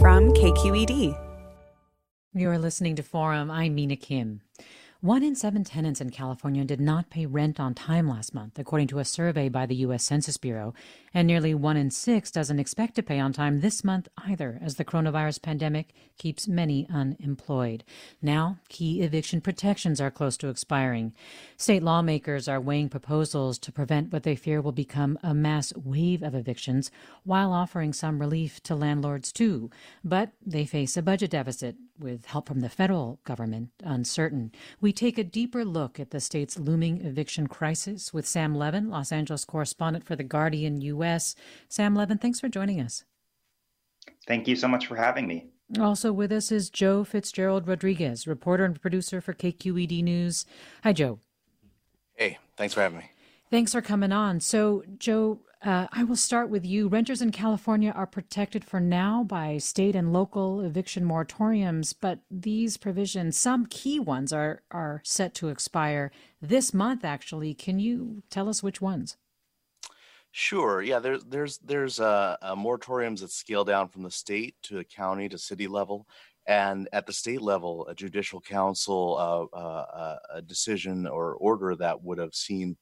From KQED. You're listening to Forum. I'm Mina Kim. One in seven tenants in California did not pay rent on time last month, according to a survey by the U.S. Census Bureau. And nearly one in six doesn't expect to pay on time this month either, as the coronavirus pandemic keeps many unemployed. Now, key eviction protections are close to expiring. State lawmakers are weighing proposals to prevent what they fear will become a mass wave of evictions, while offering some relief to landlords too. But they face a budget deficit, with help from the federal government uncertain. We take a deeper look at the state's looming eviction crisis with Sam Levin, Los Angeles correspondent for The Guardian U.S. Sam Levin, thanks for joining us. Thank you so much for having me. Also with us is Joe Fitzgerald Rodriguez, reporter and producer for KQED News. Hi, Joe. Hey, thanks for having me. Thanks for coming on. So, Joe, uh, I will start with you. Renters in California are protected for now by state and local eviction moratoriums, but these provisions, some key ones, are are set to expire this month. Actually, can you tell us which ones? Sure. Yeah. There's there's there's uh, uh, moratoriums that scale down from the state to the county to city level, and at the state level, a judicial council uh, uh a decision or order that would have seen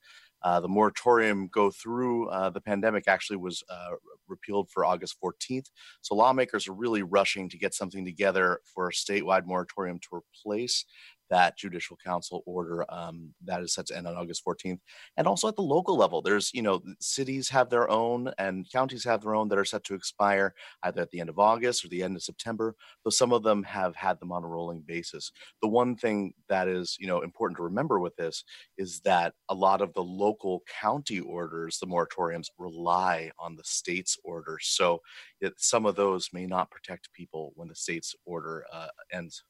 uh, the moratorium go through uh, the pandemic actually was uh, repealed for August 14th. So lawmakers are really rushing to get something together for a statewide moratorium to replace that judicial council order um, that is set to end on August 14th. And also at the local level, there's, you know, cities have their own and counties have their own that are set to expire either at the end of August or the end of September, though some of them have had them on a rolling basis. The one thing that is, you know, important to remember with this is that a lot of the local county orders, the moratoriums, rely on the state's orders. So it, some of those may not protect people when the state's order uh, ends.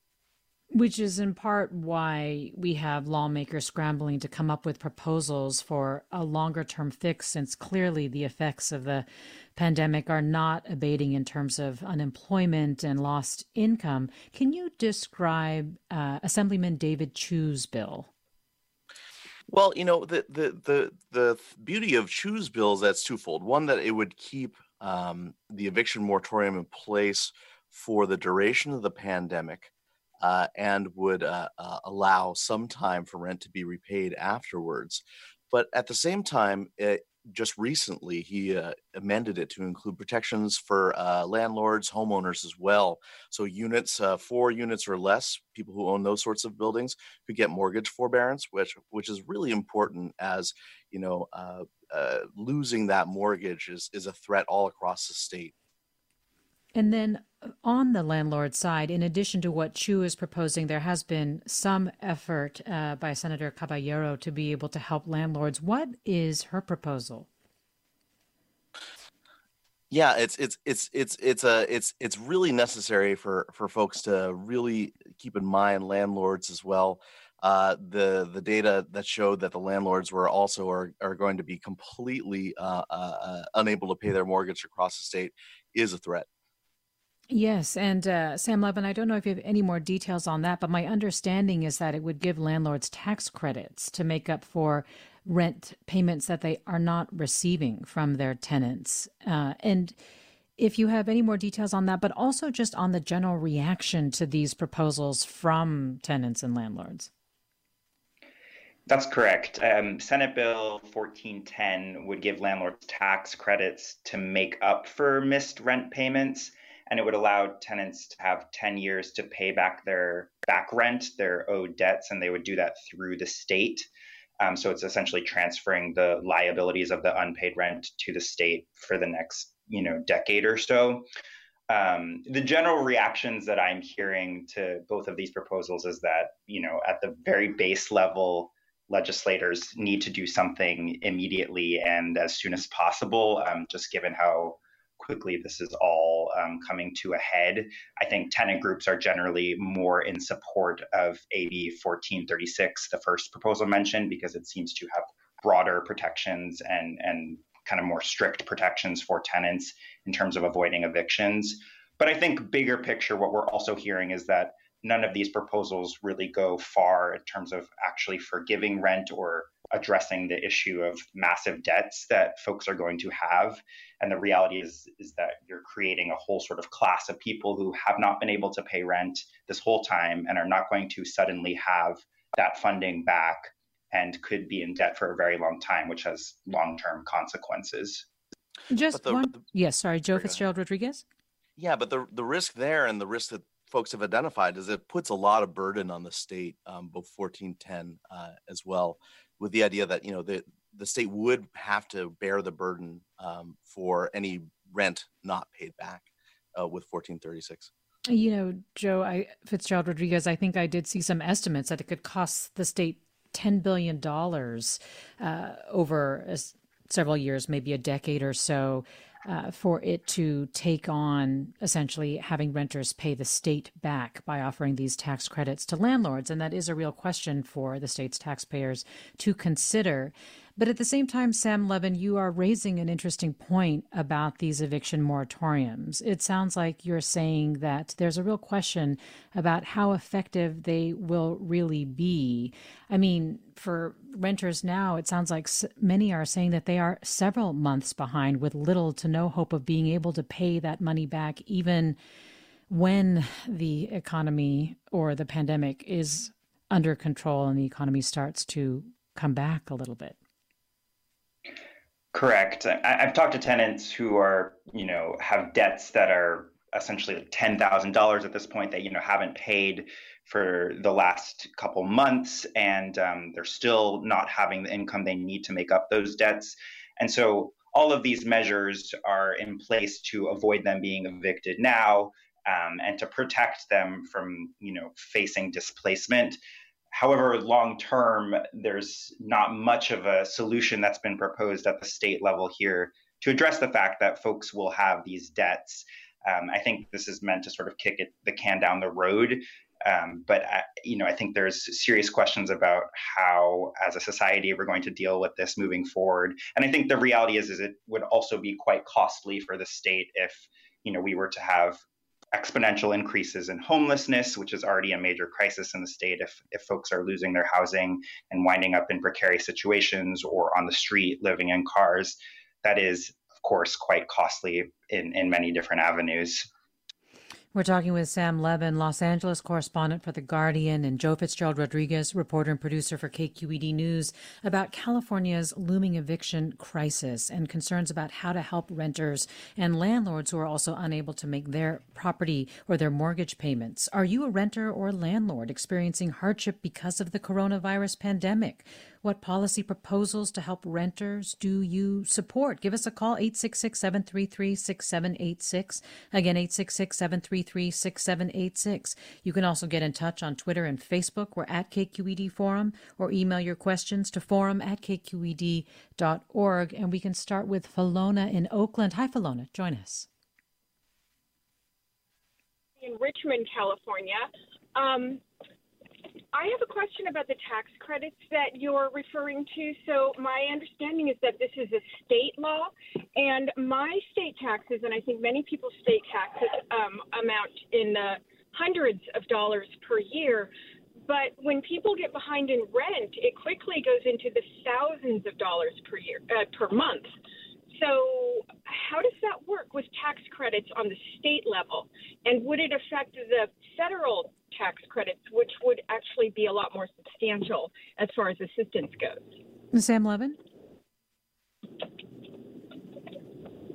Which is in part why we have lawmakers scrambling to come up with proposals for a longer term fix, since clearly the effects of the pandemic are not abating in terms of unemployment and lost income. Can you describe uh, Assemblyman David Chiu's bill? Well, you know, the, the the the beauty of Chiu's bills that's twofold. One that it would keep um, the eviction moratorium in place for the duration of the pandemic, uh, and would uh, uh, allow some time for rent to be repaid afterwards. But at the same time, it, just recently he uh, amended it to include protections for uh, landlords, homeowners as well. So units, uh, four units or less, people who own those sorts of buildings could get mortgage forbearance, which which is really important as you know losing that mortgage is is a threat all across the state. And then on the landlord side, in addition to what Chiu is proposing, there has been some effort uh, by Senator Caballero to be able to help landlords. What is her proposal? Yeah, it's it's it's it's it's a it's it's really necessary for for folks to really keep in mind landlords as well. Uh, the the data that showed that the landlords were also are, are going to be completely uh, uh, uh unable to pay their mortgage across the state is a threat. Yes, and uh, Sam Levin, I don't know if you have any more details on that, but my understanding is that it would give landlords tax credits to make up for rent payments that they are not receiving from their tenants. Uh, and if you have any more details on that, but also just on the general reaction to these proposals from tenants and landlords. That's correct. Um, Senate Bill 1410 would give landlords tax credits to make up for missed rent payments and it would allow tenants to have 10 years to pay back their back rent, their owed debts, and they would do that through the state. Um, so it's essentially transferring the liabilities of the unpaid rent to the state for the next, you know, decade or so. Um, the general reactions that I'm hearing to both of these proposals is that, you know, at the very base level, legislators need to do something immediately and as soon as possible, um, just given how quickly this is all um, coming to a head. I think tenant groups are generally more in support of AB 1436, the first proposal mentioned, because it seems to have broader protections and, and kind of more strict protections for tenants in terms of avoiding evictions. But I think bigger picture, what we're also hearing is that none of these proposals really go far in terms of actually forgiving rent or addressing the issue of massive debts that folks are going to have. And the reality is, is that you're creating a whole sort of class of people who have not been able to pay rent this whole time and are not going to suddenly have that funding back and could be in debt for a very long time, which has long term consequences. Just the, one. The, yes, sorry, Joe Fitzgerald Rodriguez. Yeah, but the the risk there and the risk that folks have identified is it puts a lot of burden on the state, um, both 1410 uh, as well, with the idea that you know the the state would have to bear the burden um, for any rent not paid back uh, with 1436. You know, Joe I, Fitzgerald Rodriguez, I think I did see some estimates that it could cost the state $10 billion uh, over several years, maybe a decade or so, uh, for it to take on essentially having renters pay the state back by offering these tax credits to landlords. And that is a real question for the state's taxpayers to consider. But at the same time, Sam Levin, you are raising an interesting point about these eviction moratoriums. It sounds like you're saying that there's a real question about how effective they will really be. I mean, for renters now, it sounds like many are saying that they are several months behind with little to no hope of being able to pay that money back, even when the economy or the pandemic is under control and the economy starts to come back a little bit. Correct. I, have talked to tenants who are, you know, have debts that are essentially like ten thousand dollars at this point that you know haven't paid for the last couple months, and um, they're still not having the income they need to make up those debts. And so all of these measures are in place to avoid them being evicted now um, and to protect them from, you know, facing displacement. However, long term, there's not much of a solution that's been proposed at the state level here to address the fact that folks will have these debts. Um, I think this is meant to sort of kick it, the can down the road. Um, but I, you know, I think there's serious questions about how, as a society, we're going to deal with this moving forward. And I think the reality is, is it would also be quite costly for the state if you know we were to have exponential increases in homelessness, which is already a major crisis in the state if, if folks are losing their housing and winding up in precarious situations or on the street living in cars. That is, of course, quite costly in, in many different avenues. We're talking with Sam Levin, Los Angeles correspondent for The Guardian, and Joe Fitzgerald Rodriguez, reporter and producer for KQED News, about California's looming eviction crisis and concerns about how to help renters and landlords who are also unable to make their property or their mortgage payments. Are you a renter or landlord experiencing hardship because of the coronavirus pandemic? What policy proposals to help renters do you support? Give us a call, 866 733 6786. Again, 866 733 6786. You can also get in touch on Twitter and Facebook. We're at KQED Forum or email your questions to forum at kqed.org. And we can start with Falona in Oakland. Hi, Falona. Join us. In Richmond, California. Um, I have a question about the tax credits that you're referring to. So, my understanding is that this is a state law, and my state taxes, and I think many people's state taxes, um, amount in the hundreds of dollars per year. But when people get behind in rent, it quickly goes into the thousands of dollars per year, uh, per month. So, how does that work with tax credits on the state level? And would it affect the federal tax credits, which would actually be a lot more substantial as far as assistance goes? Sam Levin?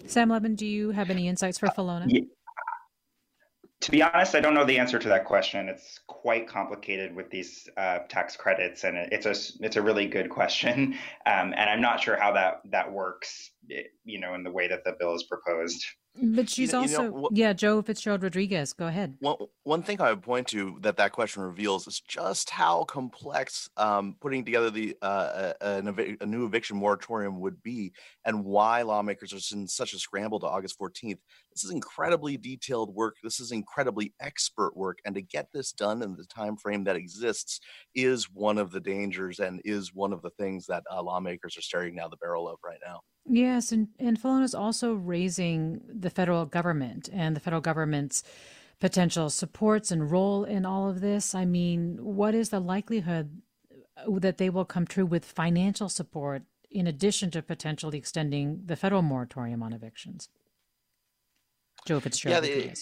Sam Levin, do you have any insights for Falona? Yeah. To be honest, I don't know the answer to that question. It's quite complicated with these uh, tax credits, and it's a it's a really good question, um, and I'm not sure how that that works, you know, in the way that the bill is proposed. But she's you know, also, you know, yeah, Joe Fitzgerald Rodriguez. Go ahead. One, one thing I would point to that that question reveals is just how complex um, putting together the uh, a, a, new eviction moratorium would be, and why lawmakers are in such a scramble to August 14th. This is incredibly detailed work. This is incredibly expert work, and to get this done in the time frame that exists is one of the dangers and is one of the things that uh, lawmakers are staring down the barrel of right now. Yes, and, and Fallon is also raising the federal government and the federal government's potential supports and role in all of this. I mean, what is the likelihood that they will come true with financial support in addition to potentially extending the federal moratorium on evictions? Joe Fitzgerald. Yeah, the,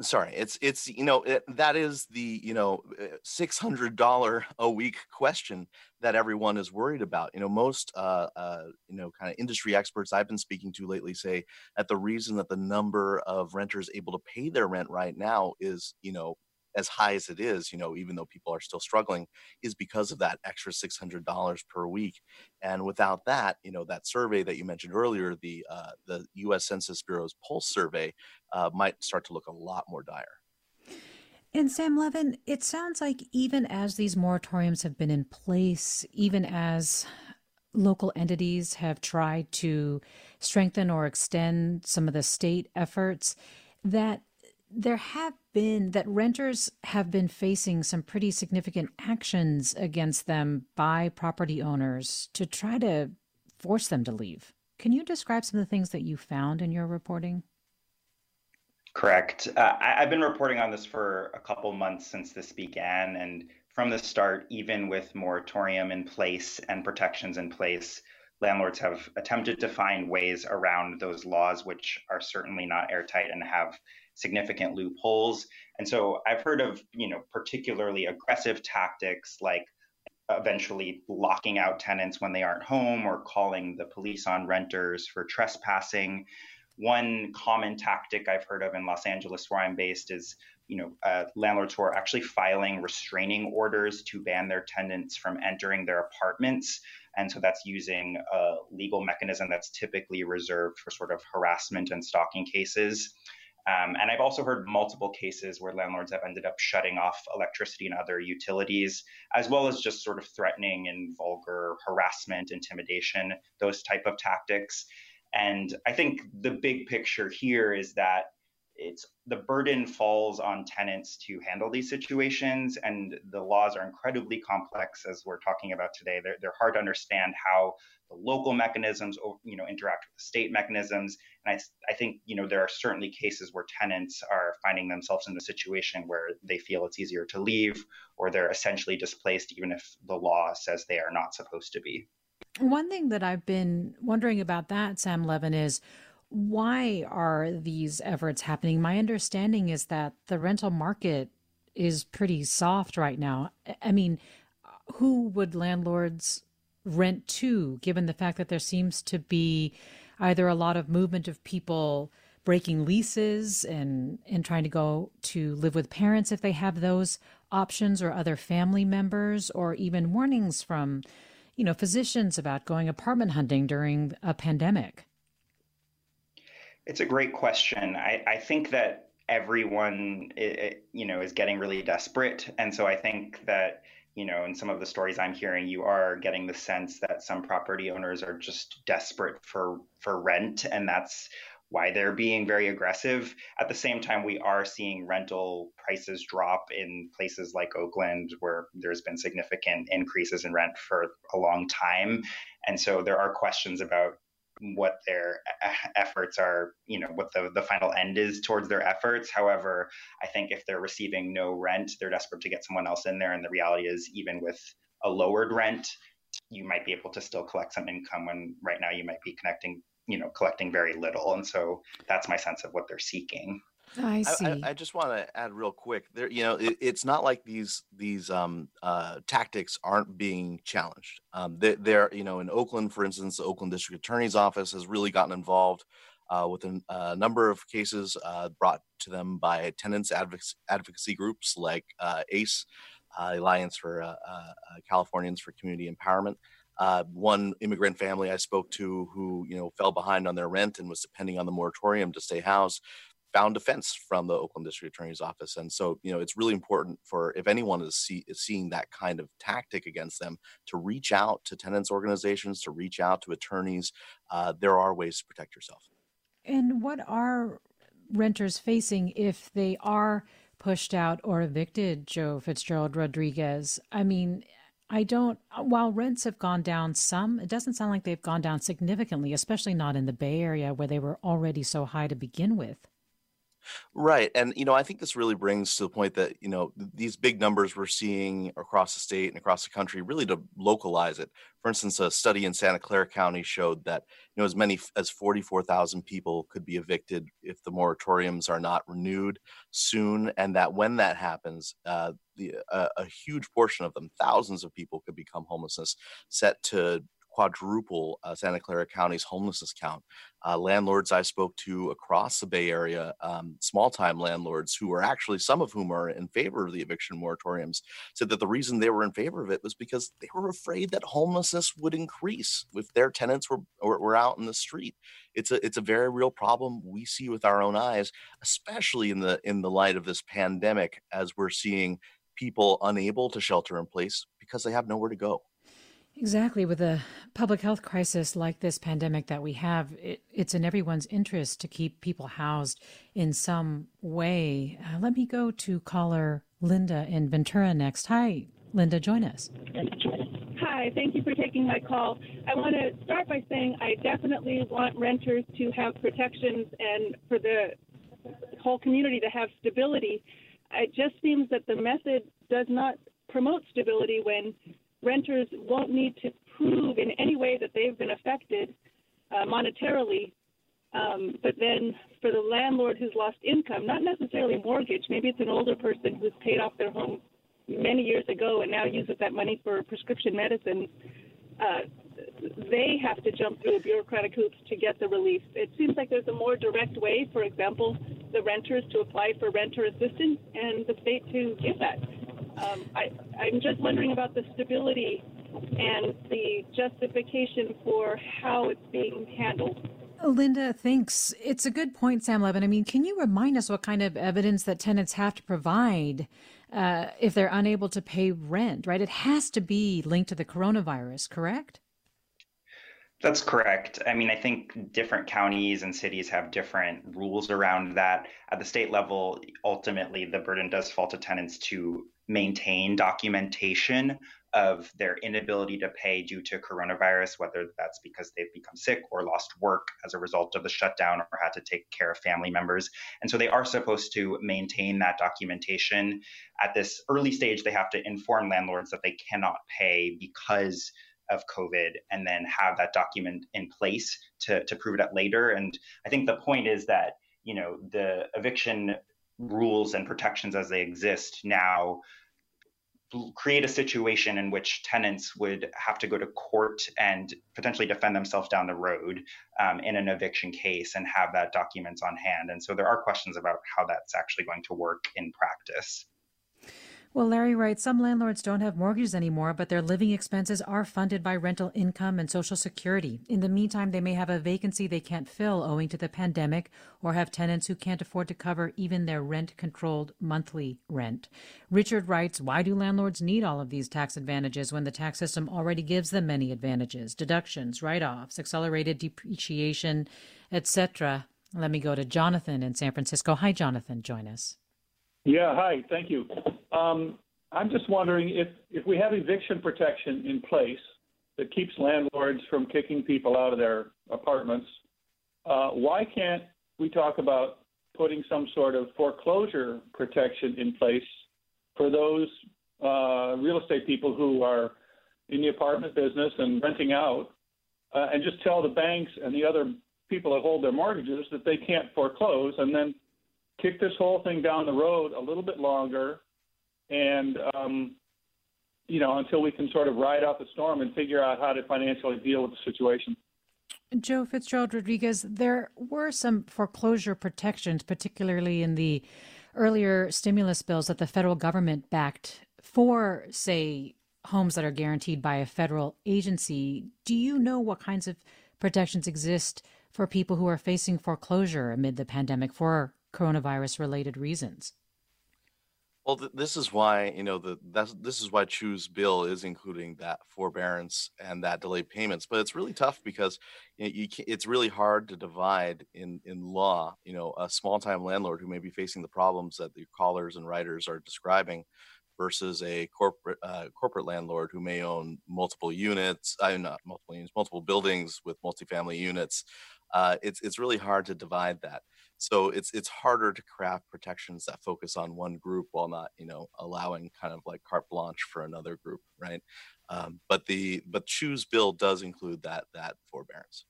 sorry it's it's you know it, that is the you know $600 a week question that everyone is worried about you know most uh, uh, you know kind of industry experts i've been speaking to lately say that the reason that the number of renters able to pay their rent right now is you know as high as it is, you know, even though people are still struggling, is because of that extra six hundred dollars per week. And without that, you know, that survey that you mentioned earlier, the uh, the U.S. Census Bureau's Pulse survey, uh, might start to look a lot more dire. And Sam Levin, it sounds like even as these moratoriums have been in place, even as local entities have tried to strengthen or extend some of the state efforts, that there have been that renters have been facing some pretty significant actions against them by property owners to try to force them to leave. Can you describe some of the things that you found in your reporting? Correct. Uh, I, have been reporting on this for a couple months since this began. And from the start, even with moratorium in place and protections in place, landlords have attempted to find ways around those laws, which are certainly not airtight and have significant loopholes. And so I've heard of, you know, particularly aggressive tactics like eventually locking out tenants when they aren't home or calling the police on renters for trespassing. One common tactic I've heard of in Los Angeles, where I'm based, is you know uh, landlords who are actually filing restraining orders to ban their tenants from entering their apartments, and so that's using a legal mechanism that's typically reserved for sort of harassment and stalking cases. Um, and I've also heard multiple cases where landlords have ended up shutting off electricity and other utilities, as well as just sort of threatening and vulgar harassment, intimidation, those type of tactics. And I think the big picture here is that it's the burden falls on tenants to handle these situations and the laws are incredibly complex as we're talking about today. They're, they're hard to understand how the local mechanisms you know interact with the state mechanisms. And I, I think you know there are certainly cases where tenants are finding themselves in a situation where they feel it's easier to leave or they're essentially displaced even if the law says they are not supposed to be. One thing that i've been wondering about that sam levin is why are these efforts happening? My understanding is that the rental market is pretty soft right now. I mean, who would landlords rent to, given the fact that there seems to be either a lot of movement of people breaking leases and, and trying to go to live with parents if they have those options or other family members, or even warnings from, you know, physicians about going apartment hunting during a pandemic? It's a great question. I, I think that everyone, you know, is getting really desperate, and so I think that you know, in some of the stories I'm hearing, you are getting the sense that some property owners are just desperate for for rent, and that's why they're being very aggressive. At the same time, we are seeing rental prices drop in places like Oakland, where there's been significant increases in rent for a long time. And so there are questions about what their efforts are, you know, what the, the final end is towards their efforts. However, I think if they're receiving no rent, they're desperate to get someone else in there. And the reality is, even with a lowered rent, you might be able to still collect some income when right now you might be connecting, you know, collecting very little. And so that's my sense of what they're seeking. I see. I, I, just want to add real quick. There, you know, it, it's not like these these um, uh, tactics aren't being challenged. Um, they, are you know, in Oakland, for instance, the Oakland District Attorney's Office has really gotten involved. uh, with a, a, number of cases uh, brought to them by tenants advocacy, advocacy groups like uh, ACE, uh, Alliance for uh, Californians for Community Empowerment. one immigrant family I spoke to who, you know, fell behind on their rent and was depending on the moratorium to stay housed found defense from the Oakland District Attorney's Office. And so, you know, it's really important for if anyone is, see, is seeing that kind of tactic against them to reach out to tenants organizations, to reach out to attorneys. Uh, there are ways to protect yourself. And what are renters facing if they are pushed out or evicted, Joe Fitzgerald Rodriguez? I mean, I don't, while rents have gone down some, it doesn't sound like they've gone down significantly, especially not in the Bay Area where they were already so high to begin with. Right. And, you know, I think this really brings to the point that, you know, these big numbers we're seeing across the state and across the country really to localize it. For instance, a study in Santa Clara County showed that, you know, as many as 44,000 people could be evicted if the moratoriums are not renewed soon. And that when that happens, uh, the, uh, a huge portion of them, thousands of people could become homelessness, set to quadruple uh, Santa Clara County's homelessness count. Uh, landlords I spoke to across the Bay Area, um, small time landlords who are actually, some of whom are in favor of the eviction moratoriums, said that the reason they were in favor of it was because they were afraid that homelessness would increase if their tenants were, were, were out in the street. It's a, it's a very real problem we see with our own eyes, especially in the, in the light of this pandemic, as we're seeing people unable to shelter in place because they have nowhere to go. Exactly. With a public health crisis like this pandemic that we have, it, it's in everyone's interest to keep people housed in some way. Uh, let me go to caller Linda in Ventura next. Hi, Linda, join us. Hi, thank you for taking my call. I want to start by saying I definitely want renters to have protections and for the whole community to have stability. It just seems that the method does not promote stability when renters won't need to prove in any way that they've been affected uh, monetarily. Um, but then for the landlord who's lost income, not necessarily mortgage, maybe it's an older person who's paid off their home many years ago and now uses that money for prescription medicine. Uh, they have to jump through bureaucratic hoops to get the relief. It seems like there's a more direct way, for example, the renters to apply for renter assistance and the state to give that. Um, I, I'm just wondering about the stability and the justification for how it's being handled. Linda, thanks. It's a good point, Sam Levin. I mean, can you remind us what kind of evidence that tenants have to provide uh, if they're unable to pay rent, right? It has to be linked to the coronavirus, correct? That's correct. I mean, I think different counties and cities have different rules around that. At the state level, ultimately, the burden does fall to tenants to maintain documentation of their inability to pay due to coronavirus, whether that's because they've become sick or lost work as a result of the shutdown or had to take care of family members. And so they are supposed to maintain that documentation. At this early stage, they have to inform landlords that they cannot pay because of COVID and then have that document in place to, to prove it up later. And I think the point is that, you know, the eviction rules and protections as they exist now create a situation in which tenants would have to go to court and potentially defend themselves down the road um, in an eviction case and have that documents on hand. And so there are questions about how that's actually going to work in practice. Well, Larry writes some landlords don't have mortgages anymore, but their living expenses are funded by rental income and Social Security. In the meantime, they may have a vacancy they can't fill owing to the pandemic or have tenants who can't afford to cover even their rent controlled monthly rent. Richard writes Why do landlords need all of these tax advantages when the tax system already gives them many advantages? Deductions, write offs, accelerated depreciation, etc. Let me go to Jonathan in San Francisco. Hi, Jonathan. Join us. Yeah, hi. Thank you. Um, I'm just wondering if, if we have eviction protection in place that keeps landlords from kicking people out of their apartments, uh, why can't we talk about putting some sort of foreclosure protection in place for those uh, real estate people who are in the apartment business and renting out, uh, and just tell the banks and the other people that hold their mortgages that they can't foreclose, and then kick this whole thing down the road a little bit longer, and um, you know until we can sort of ride out the storm and figure out how to financially deal with the situation. Joe Fitzgerald Rodriguez, there were some foreclosure protections, particularly in the earlier stimulus bills that the federal government backed for, say, homes that are guaranteed by a federal agency. Do you know what kinds of protections exist for people who are facing foreclosure amid the pandemic for coronavirus related reasons? Well, th- this is why you know the that's this is why Chiu's bill is including that forbearance and that delayed payments. But it's really tough because you, know, you it's really hard to divide in in law. You know, a small time landlord who may be facing the problems that the callers and writers are describing, versus a corporate uh, corporate landlord who may own multiple units, uh, not multiple units, multiple buildings with multifamily units. Uh, it's it's really hard to divide that. So it's it's harder to craft protections that focus on one group while not you know allowing kind of like carte blanche for another group, right? Um, but the but Chiu's bill does include that that forbearance.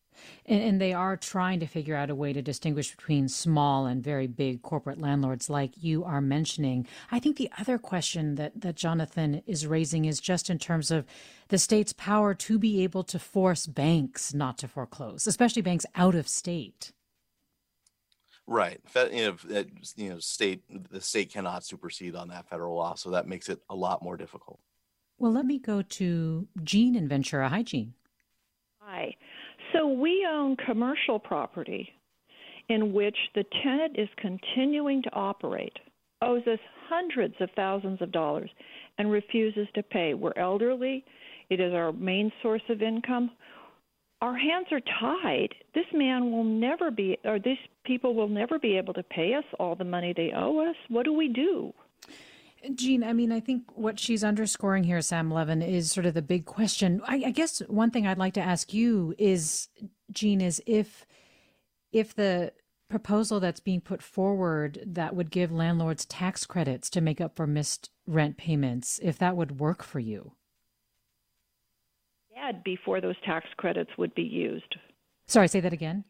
And, and, they are trying to figure out a way to distinguish between small and very big corporate landlords, like you are mentioning. I think the other question that, that Jonathan is raising is just in terms of the state's power to be able to force banks not to foreclose, especially banks out of state. Right. You know, you know, state the state cannot supersede on that federal law, so that makes it a lot more difficult. Well, let me go to Jean in Ventura. Hi, Jean. Hi. So we own commercial property in which the tenant is continuing to operate, owes us hundreds of thousands of dollars, and refuses to pay. We're elderly. It is our main source of income our hands are tied. This man will never be, or these people will never be able to pay us all the money they owe us. What do we do? Jean, I mean, I think what she's underscoring here, Sam Levin, is sort of the big question. I, I guess one thing I'd like to ask you is, Jean, is if if the proposal that's being put forward that would give landlords tax credits to make up for missed rent payments, if that would work for you before those tax credits would be used. Sorry, say that again.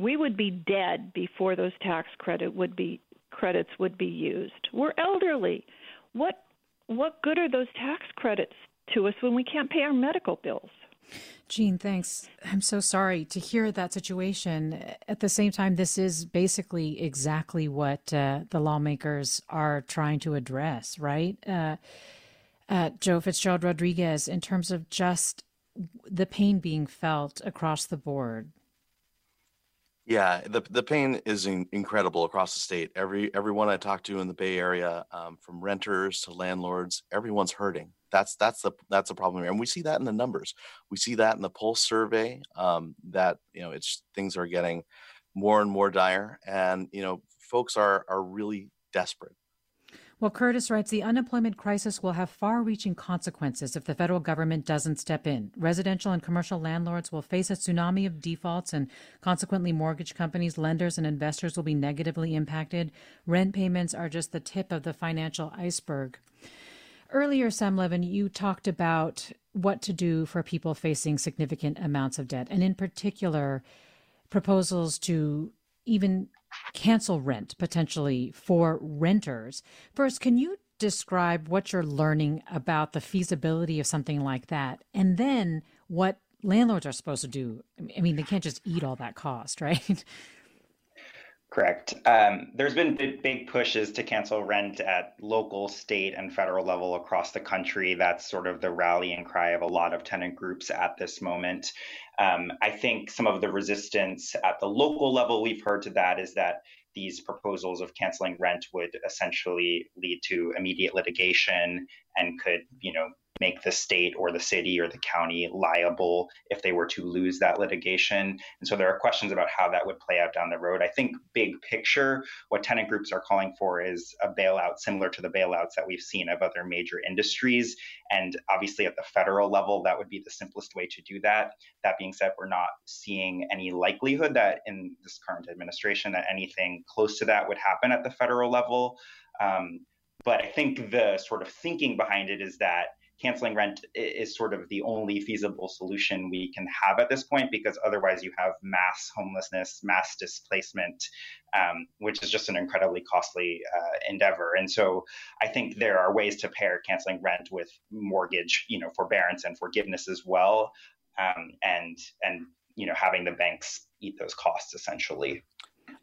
We would be dead before those tax credit would be credits would be used. We're elderly. What what good are those tax credits to us when we can't pay our medical bills? Jean, thanks. I'm so sorry to hear that situation. At the same time, this is basically exactly what uh, the lawmakers are trying to address, right? Uh, uh, Joe Fitzgerald Rodriguez, in terms of just the pain being felt across the board. Yeah, the the pain is in, incredible across the state. Every everyone I talk to in the Bay Area, um, from renters to landlords, everyone's hurting. That's that's the that's the problem here, and we see that in the numbers. We see that in the pulse survey. Um, that you know, it's things are getting more and more dire, and you know, folks are are really desperate. Well, Curtis writes the unemployment crisis will have far reaching consequences if the federal government doesn't step in. Residential and commercial landlords will face a tsunami of defaults, and consequently, mortgage companies, lenders, and investors will be negatively impacted. Rent payments are just the tip of the financial iceberg. Earlier, Sam Levin, you talked about what to do for people facing significant amounts of debt, and in particular, proposals to even cancel rent potentially for renters. First, can you describe what you're learning about the feasibility of something like that? And then what landlords are supposed to do? I mean, they can't just eat all that cost, right? Correct. Um, there's been big pushes to cancel rent at local, state, and federal level across the country. That's sort of the rallying cry of a lot of tenant groups at this moment. Um, I think some of the resistance at the local level we've heard to that is that these proposals of canceling rent would essentially lead to immediate litigation and could, you know, make the state or the city or the county liable if they were to lose that litigation. And so there are questions about how that would play out down the road. I think big picture, what tenant groups are calling for is a bailout similar to the bailouts that we've seen of other major industries. And obviously at the federal level, that would be the simplest way to do that. That being said, we're not seeing any likelihood that in this current administration that anything close to that would happen at the federal level. Um, but I think the sort of thinking behind it is that canceling rent is sort of the only feasible solution we can have at this point because otherwise you have mass homelessness, mass displacement, um, which is just an incredibly costly uh, endeavor. And so I think there are ways to pair canceling rent with mortgage, you know, forbearance and forgiveness as well. Um, and and you know having the banks eat those costs essentially.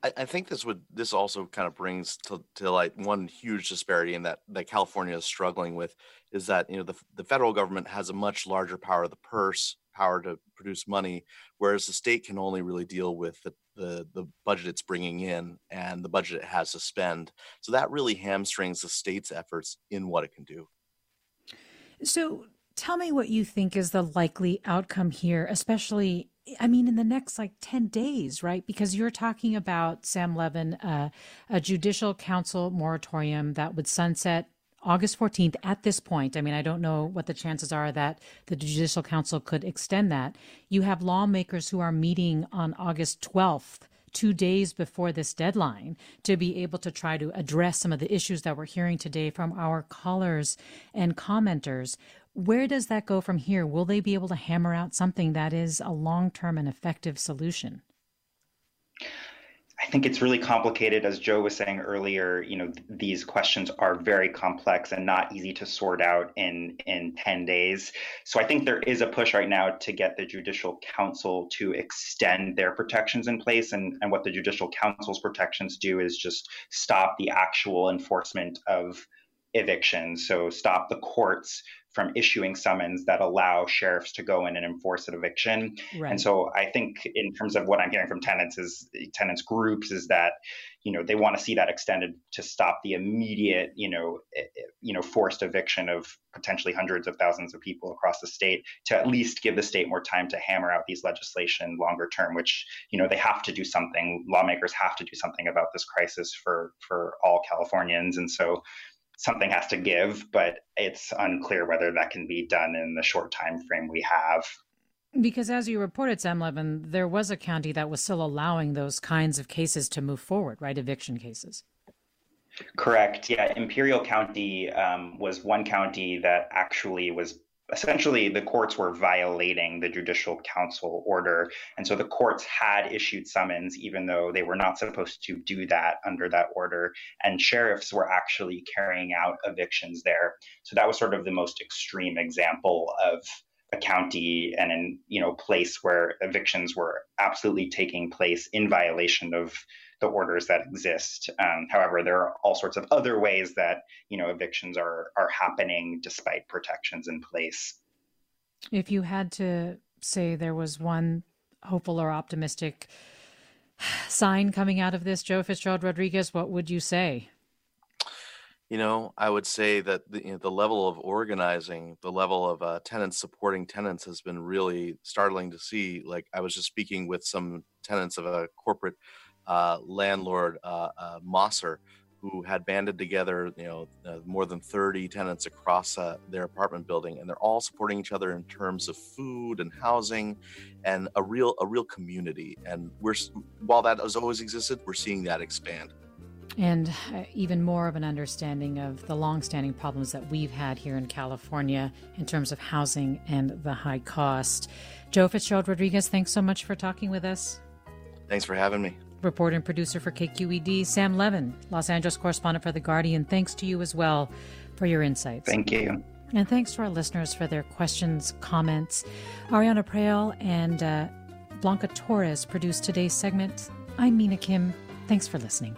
I, I think this would this also kind of brings to, to light one huge disparity in that that California is struggling with is that you know the the federal government has a much larger power of the purse, power to produce money, whereas the state can only really deal with the the, the budget it's bringing in and the budget it has to spend. So that really hamstrings the state's efforts in what it can do. So tell me what you think is the likely outcome here, especially I mean, in the next like 10 days, right? Because you're talking about, Sam Levin, uh, a judicial council moratorium that would sunset August 14th at this point. I mean, I don't know what the chances are that the Judicial Council could extend that. You have lawmakers who are meeting on August 12th, two days before this deadline, to be able to try to address some of the issues that we're hearing today from our callers and commenters. Where does that go from here? Will they be able to hammer out something that is a long term and effective solution? I think it's really complicated, as Joe was saying earlier. You know, th- these questions are very complex and not easy to sort out in in ten days. So I think there is a push right now to get the Judicial Council to extend their protections in place, and and what the Judicial Council's protections do is just stop the actual enforcement of evictions. So stop the courts from issuing summons that allow sheriffs to go in and enforce an eviction. Right. And so I think in terms of what I'm hearing from tenants is tenants groups is that you know they want to see that extended to stop the immediate you know eh, eh, you know forced eviction of potentially hundreds of thousands of people across the state to at least give the state more time to hammer out these legislation longer term which you know they have to do something lawmakers have to do something about this crisis for for all Californians and so something has to give, but it's unclear whether that can be done in the short time frame we have. Because as you reported, Sam Levin, there was a county that was still allowing those kinds of cases to move forward, right? Eviction cases. Correct. Yeah, Imperial County um, was one county that actually was essentially the courts were violating the judicial council order. And so the courts had issued summons even though they were not supposed to do that under that order. And sheriffs were actually carrying out evictions there. So that was sort of the most extreme example of a county and in you know place where evictions were absolutely taking place in violation of the orders that exist. Um, however, there are all sorts of other ways that you know evictions are are happening despite protections in place. If you had to say there was one hopeful or optimistic sign coming out of this, Joe Fitzgerald Rodriguez, what would you say? You know, I would say that the, you know, the level of organizing, the level of uh, tenants supporting tenants has been really startling to see. Like I was just speaking with some tenants of a corporate uh, landlord uh, uh, Mosser, who had banded together, you know, uh, more than 30 tenants across uh, their apartment building, and they're all supporting each other in terms of food and housing, and a real a real community. And we're while that has always existed, we're seeing that expand. And uh, even more of an understanding of the longstanding problems that we've had here in California in terms of housing and the high cost. Joe Fitzgerald Rodriguez, thanks so much for talking with us. Thanks for having me. Reporter and producer for KQED, Sam Levin, Los Angeles correspondent for The Guardian. Thanks to you as well for your insights. Thank you. And thanks to our listeners for their questions, comments. Ariana Proehl and uh, Blanca Torres produced today's segment. I'm Mina Kim. Thanks for listening.